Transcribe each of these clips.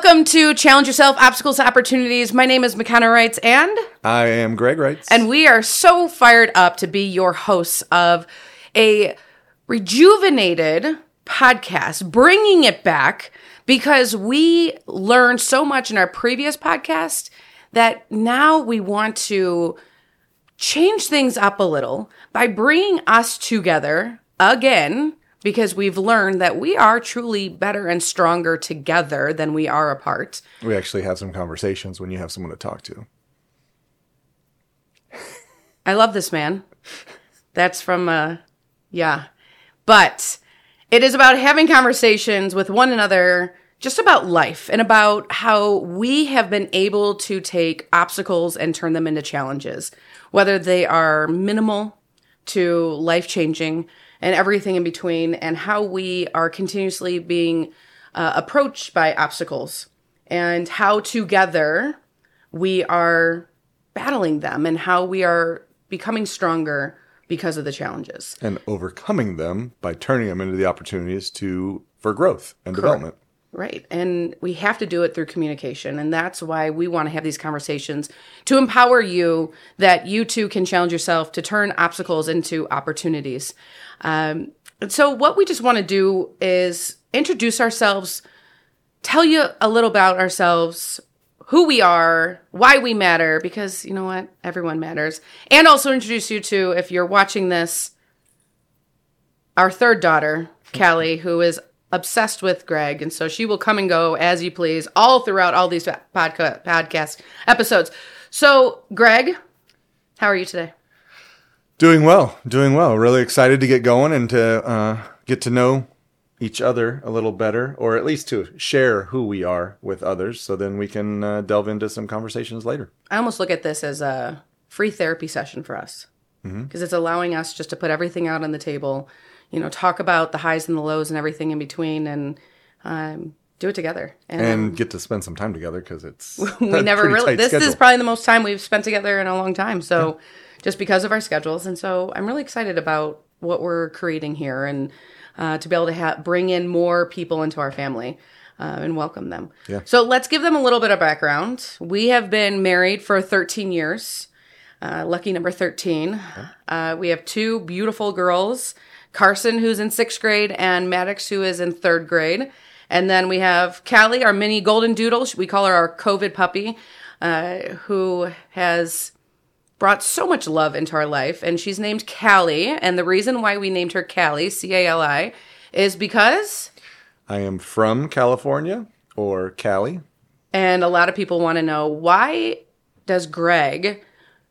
Welcome to Challenge Yourself Obstacles to Opportunities. My name is McKenna Reitz, and I am Greg Reitz. and we are so fired up to be your hosts of a rejuvenated podcast, bringing it back because we learned so much in our previous podcast that now we want to change things up a little by bringing us together again because we've learned that we are truly better and stronger together than we are apart. we actually have some conversations when you have someone to talk to. I love this man. That's from uh yeah. But it is about having conversations with one another just about life and about how we have been able to take obstacles and turn them into challenges, whether they are minimal to life changing and everything in between, and how we are continuously being uh, approached by obstacles and how together we are battling them and how we are becoming stronger because of the challenges. And overcoming them by turning them into the opportunities to for growth and development. Right. And we have to do it through communication. And that's why we want to have these conversations to empower you that you too can challenge yourself to turn obstacles into opportunities. Um, and so, what we just want to do is introduce ourselves, tell you a little about ourselves, who we are, why we matter, because you know what? Everyone matters. And also introduce you to, if you're watching this, our third daughter, Callie, who is obsessed with Greg, and so she will come and go as you please all throughout all these podca- podcast episodes. So, Greg, how are you today? Doing well, doing well. Really excited to get going and to uh, get to know each other a little better, or at least to share who we are with others, so then we can uh, delve into some conversations later. I almost look at this as a free therapy session for us because it's allowing us just to put everything out on the table, you know, talk about the highs and the lows and everything in between, and um, do it together. And get to spend some time together because it's we never really this is probably the most time we've spent together in a long time. So just because of our schedules. And so i'm really excited about what we're creating here and uh, to be able to ha- bring in more people into our family uh, and welcome them. Yeah. so let's give them a little bit of background. We have been married for 13 years uh, lucky number 13 uh, we have two beautiful girls carson who's in sixth grade and maddox who is in third grade and then we have Callie, our mini golden doodle. We call her our COVID puppy, uh, who has brought so much love into our life. And she's named Callie. And the reason why we named her Callie, C A L I, is because, I am from California or Cali. and a lot of people want to know why does Greg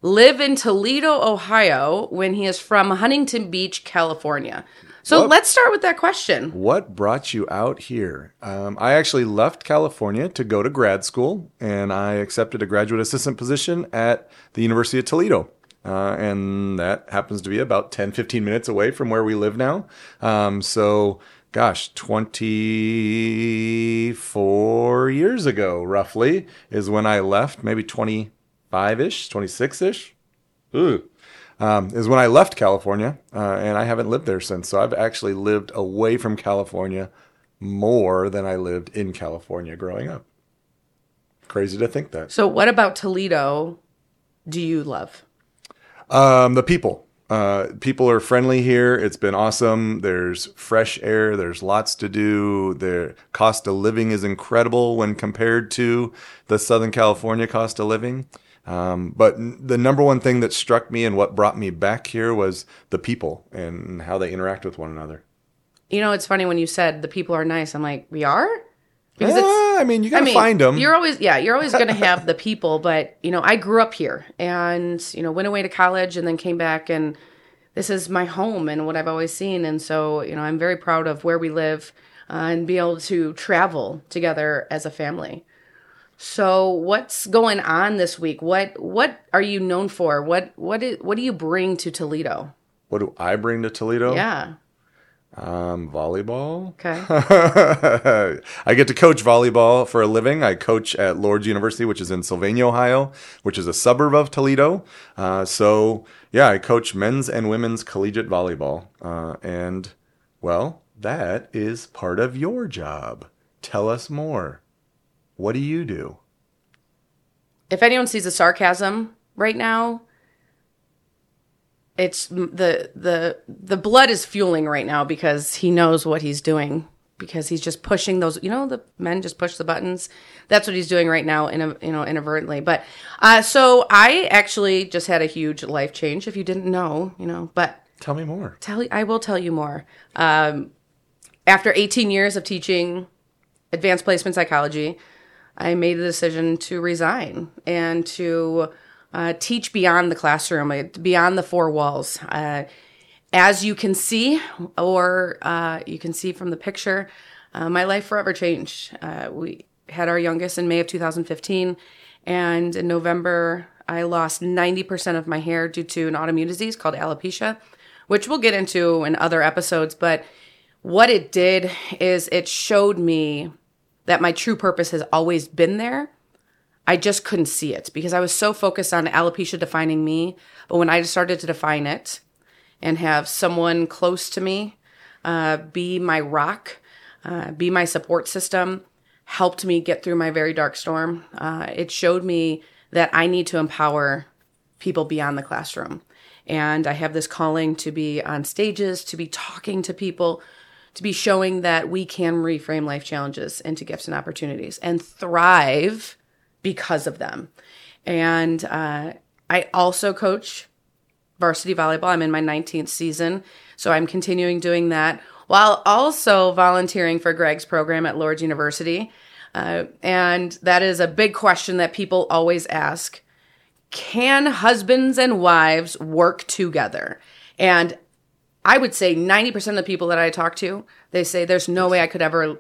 live in Toledo, Ohio, when he is from Huntington Beach, California? So What? let's start with that question. What brought you out here? Um, I actually left California to go to grad school, and I accepted a graduate assistant position at the University of Toledo. Uh, and that happens to be about 10, 15 minutes away from where we live now. Um, so, gosh, 24 years ago, roughly, is when I left, maybe 25 ish, 26 ish. Ooh um, is when I left California, uh, and I haven't lived there since. So I've actually lived away from California more than I lived in California growing up. Crazy to think that. So, what about Toledo do you love? Um, the people. Uh, people are friendly here. It's been awesome. There's fresh air. There's lots to do. The cost of living is incredible when compared to the Southern California cost of living. Um, but the number one thing that struck me and what brought me back here was the people and how they interact with one another. You know, it's funny when you said the people are nice. I'm like, we are? Because it's Eh, I mean, you gotta I mean, find them. You're always, yeah, you're always going to have the people, but you know, I grew up here and you know went away to college and then came back, and this is my home and what I've always seen, and so you know, I'm very proud of where we live uh, and be able to travel together as a family. So, what's going on this week? What what are you known for? What what is, what do you bring to Toledo? What do I bring to Toledo? Yeah. Um, volleyball. Okay. I get to coach volleyball for a living. I coach at Lourdes University, which is in Sylvania, Ohio, which is a suburb of Toledo. Uh, so yeah, I coach men's and women's collegiate volleyball. Uh, and well, that is part of your job. Tell us more. What do you do? If anyone sees the sarcasm right now, it's the the the blood is fueling right now because he knows what he's doing because he's just pushing those you know the men just push the buttons that's what he's doing right now in a you know inadvertently but uh so i actually just had a huge life change if you didn't know you know but Tell me more. tell i will tell you more um after 18 years of teaching advanced placement psychology i made the decision to resign and to uh, teach beyond the classroom uh, beyond the four walls uh, as you can see, or uh, you can see from the picture, uh, my life forever changed. Uh, we had our youngest in May of 2015, and in November, I lost 90% of my hair due to an autoimmune disease called alopecia, which we'll get into in other episodes. But what it did is it showed me that my true purpose has always been there. I just couldn't see it because I was so focused on alopecia defining me. But when I started to define it, and have someone close to me uh, be my rock, uh, be my support system, helped me get through my very dark storm. Uh, it showed me that I need to empower people beyond the classroom. And I have this calling to be on stages, to be talking to people, to be showing that we can reframe life challenges into gifts and opportunities and thrive because of them. And uh, I also coach varsity volleyball. I'm in my 19th season, so I'm continuing doing that while also volunteering for Greg's program at Lourdes University. Uh, and that is a big question that people always ask Can husbands and wives work together? And I would say 90% of the people that I talk to, they say there's no way I could ever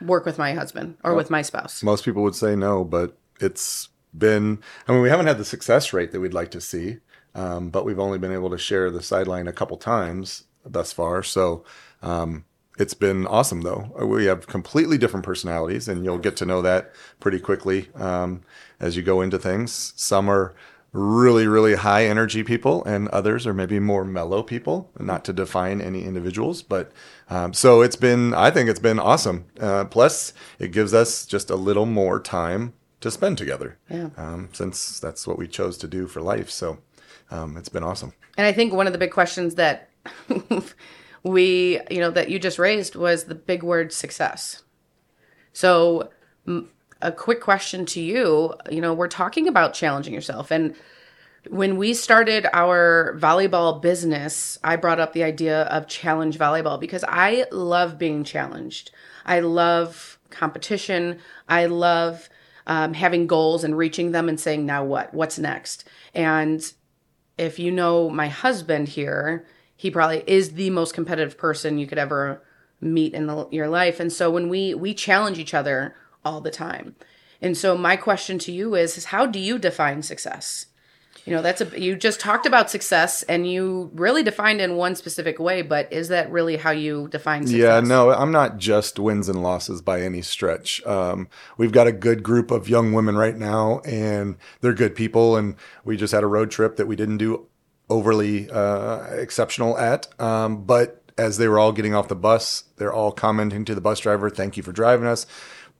work with my husband or well, with my spouse. Most people would say no, but it's been, I mean, we haven't had the success rate that we'd like to see. Um, but we've only been able to share the sideline a couple times thus far. So um, it's been awesome, though. We have completely different personalities, and you'll get to know that pretty quickly um, as you go into things. Some are really, really high energy people, and others are maybe more mellow people, not to define any individuals. But um, so it's been, I think it's been awesome. Uh, plus, it gives us just a little more time to spend together. Yeah. Um, since that's what we chose to do for life. So um, it's been awesome. And I think one of the big questions that we, you know, that you just raised was the big word success. So, a quick question to you, you know, we're talking about challenging yourself. And when we started our volleyball business, I brought up the idea of challenge volleyball because I love being challenged. I love competition. I love um, having goals and reaching them and saying, now what? What's next? And if you know my husband here, he probably is the most competitive person you could ever meet in the, your life. And so when we we challenge each other all the time. And so my question to you is, is how do you define success? You know, that's a you just talked about success and you really defined in one specific way, but is that really how you define success? Yeah, no, I'm not just wins and losses by any stretch. Um, we've got a good group of young women right now, and they're good people. And we just had a road trip that we didn't do overly uh, exceptional at, um, but as they were all getting off the bus, they're all commenting to the bus driver, "Thank you for driving us."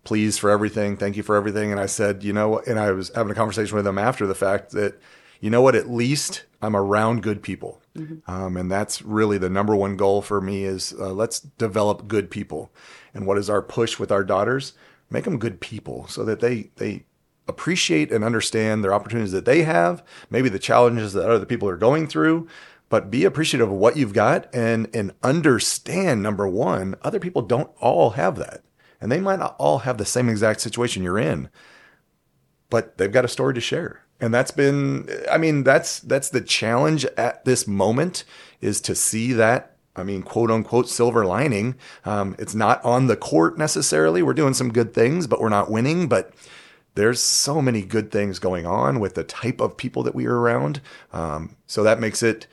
Please for everything. Thank you for everything. And I said, you know, and I was having a conversation with them after the fact that you know what? At least I'm around good people. Mm-hmm. Um, and that's really the number one goal for me is uh, let's develop good people. And what is our push with our daughters? Make them good people so that they, they appreciate and understand their opportunities that they have, maybe the challenges that other people are going through, but be appreciative of what you've got and, and understand number one, other people don't all have that. And they might not all have the same exact situation you're in, but they've got a story to share. And that's been i mean that's that's the challenge at this moment is to see that i mean quote unquote silver lining. Um, it's not on the court necessarily. We're doing some good things but we're not winning. But there's so many good things going on with the type of people that we are around. Um, so that makes it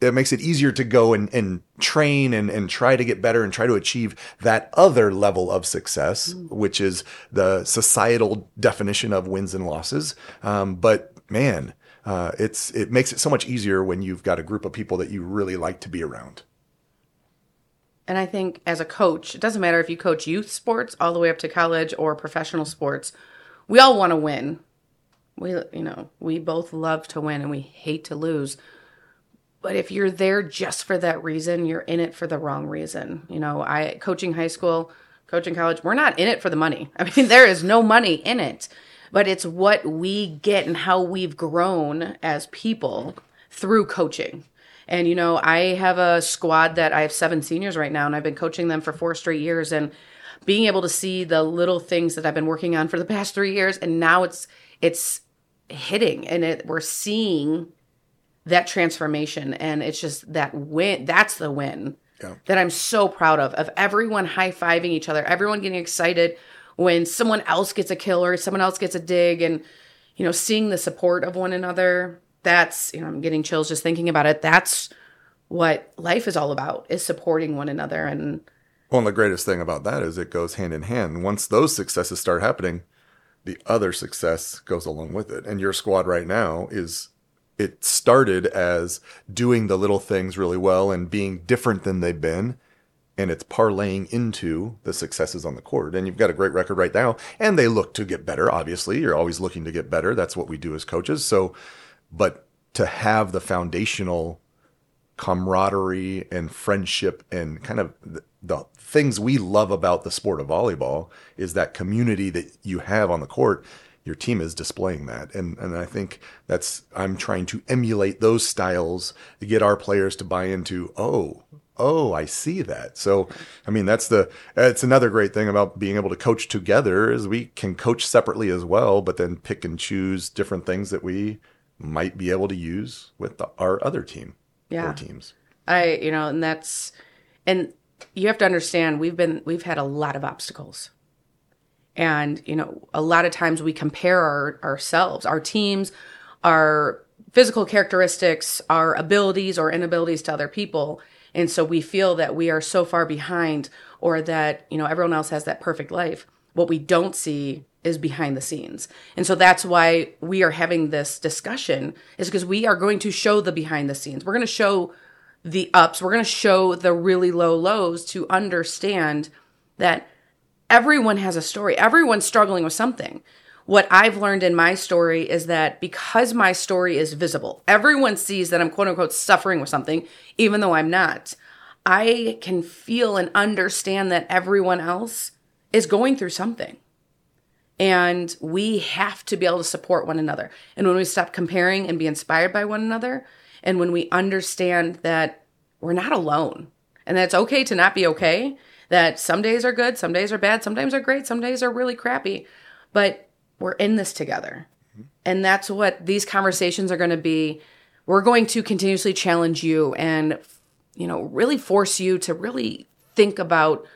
it makes it easier to go and, and train and, and try to get better and try to achieve that other level of success, mm. which is the societal definition of wins and losses. Um, but man, uh, it's it makes it so much easier when you've got a group of people that you really like to be around. And I think as a coach, it doesn't matter if you coach youth sports all the way up to college or professional sports, we all want to win. We, you know, we both love to win and we hate to lose. But if you're there just for that reason, you're in it for the wrong reason. You know, I coaching high school, coaching college, we're not in it for the money. I mean, there is no money in it, but it's what we get and how we've grown as people through coaching. And, you know, I have a squad that I have seven seniors right now, and I've been coaching them for four straight years. And being able to see the little things that I've been working on for the past three years, and now it's, it's, hitting and it, we're seeing that transformation. And it's just that win that's the win yeah. that i'm so proud of of everyone high-fiving each other everyone getting excited when someone else gets a kill or someone else gets a dig and you know seeing the support of one another that's you know i'm getting chills just thinking about it. That's what life is all about is supporting one another. And well and the greatest thing about that is it goes hand in hand. Once those successes start happening the other success goes along with it. And your squad right now is it started as doing the little things really well and being different than they've been and it's parlaying into the successes on the court. And you've got a great record right now, and they look to get better. Obviously, you're always looking to get better. That's what we do as coaches. So, but to have the foundational camaraderie and friendship and kind of the, the things we love about the sport of volleyball is that community that you have on the court your team is displaying that. And and I think that's I'm trying to emulate those styles to get our players to buy into, oh, oh, I see that. So, I mean, that's the it's another great thing about being able to coach together is we can coach separately as well, but then pick and choose different things that we might be able to use with the, our other team yeah. or teams. I, you know, and that's and you have to understand we've been we've had a lot of obstacles and, you know, a lot of times we compare our, ourselves, our teams, our physical characteristics, our abilities or inabilities to other people. And so we feel that we are so far behind or that, you know, everyone else has that perfect life. What we don't see is behind the scenes. And so that's why we are having this discussion is because we are going to show the behind the scenes. We're going to show the ups. We're going to show the really low lows to understand that everyone has a story. Everyone's struggling with something. What I've learned in my story is that because my story is visible, everyone sees that I'm quote unquote suffering with something, even though I'm not. I can feel and understand that everyone else is going through something. And we have to be able to support one another. And when we stop comparing and be inspired by one another, and when we understand that we're not alone and that it's okay to not be okay, that some days are good, some days are bad, sometimes are great, some days are really crappy, but we're in this together. Mm-hmm. And that's what these conversations are going to be. We're going to continuously challenge you and you know, really force you to really think about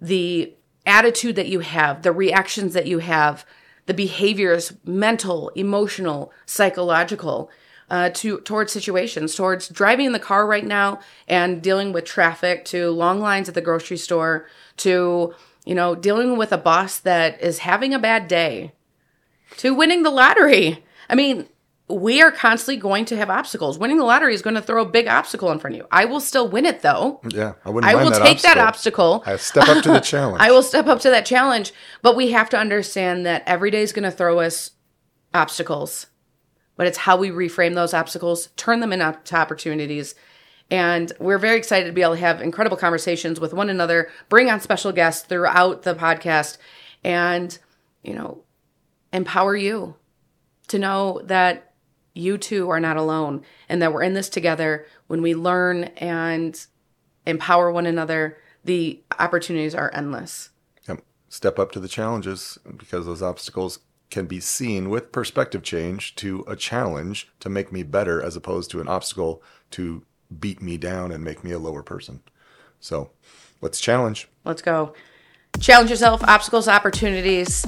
the attitude that you have, the reactions that you have, the behaviors, mental, emotional, psychological, uh, to towards situations, towards driving in the car right now and dealing with traffic, to long lines at the grocery store, to you know dealing with a boss that is having a bad day, to winning the lottery. I mean, we are constantly going to have obstacles. Winning the lottery is going to throw a big obstacle in front of you. I will still win it though. Yeah, I wouldn't. I will that take obstacle. that obstacle. I step up to the challenge. I will step up to that challenge, but we have to understand that every day is going to throw us obstacles but it's how we reframe those obstacles, turn them into opportunities. And we're very excited to be able to have incredible conversations with one another, bring on special guests throughout the podcast, and, you know, empower you to know that you too are not alone and that we're in this together. When we learn and empower one another, the opportunities are endless. Yep. Step up to the challenges because those obstacles can be seen with perspective change to a challenge to make me better as opposed to an obstacle to beat me down and make me a lower person. So let's challenge. Let's go. Challenge yourself, obstacles, opportunities.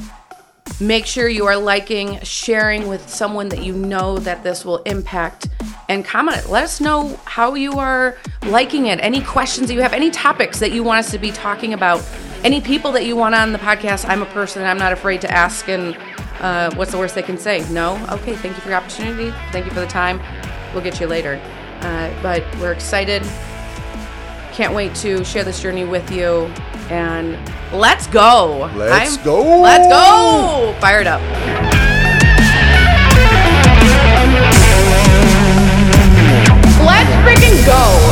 Make sure you are liking, sharing with someone that you know that this will impact, and comment. Let us know how you are liking it. Any questions that you have, any topics that you want us to be talking about, any people that you want on the podcast. I'm a person, I'm not afraid to ask and uh, what's the worst they can say? No? Okay, thank you for your opportunity. Thank you for the time. We'll get you later. Uh, but we're excited. Can't wait to share this journey with you. And let's go. Let's I'm, go. Let's go. Fired up. Let's freaking go.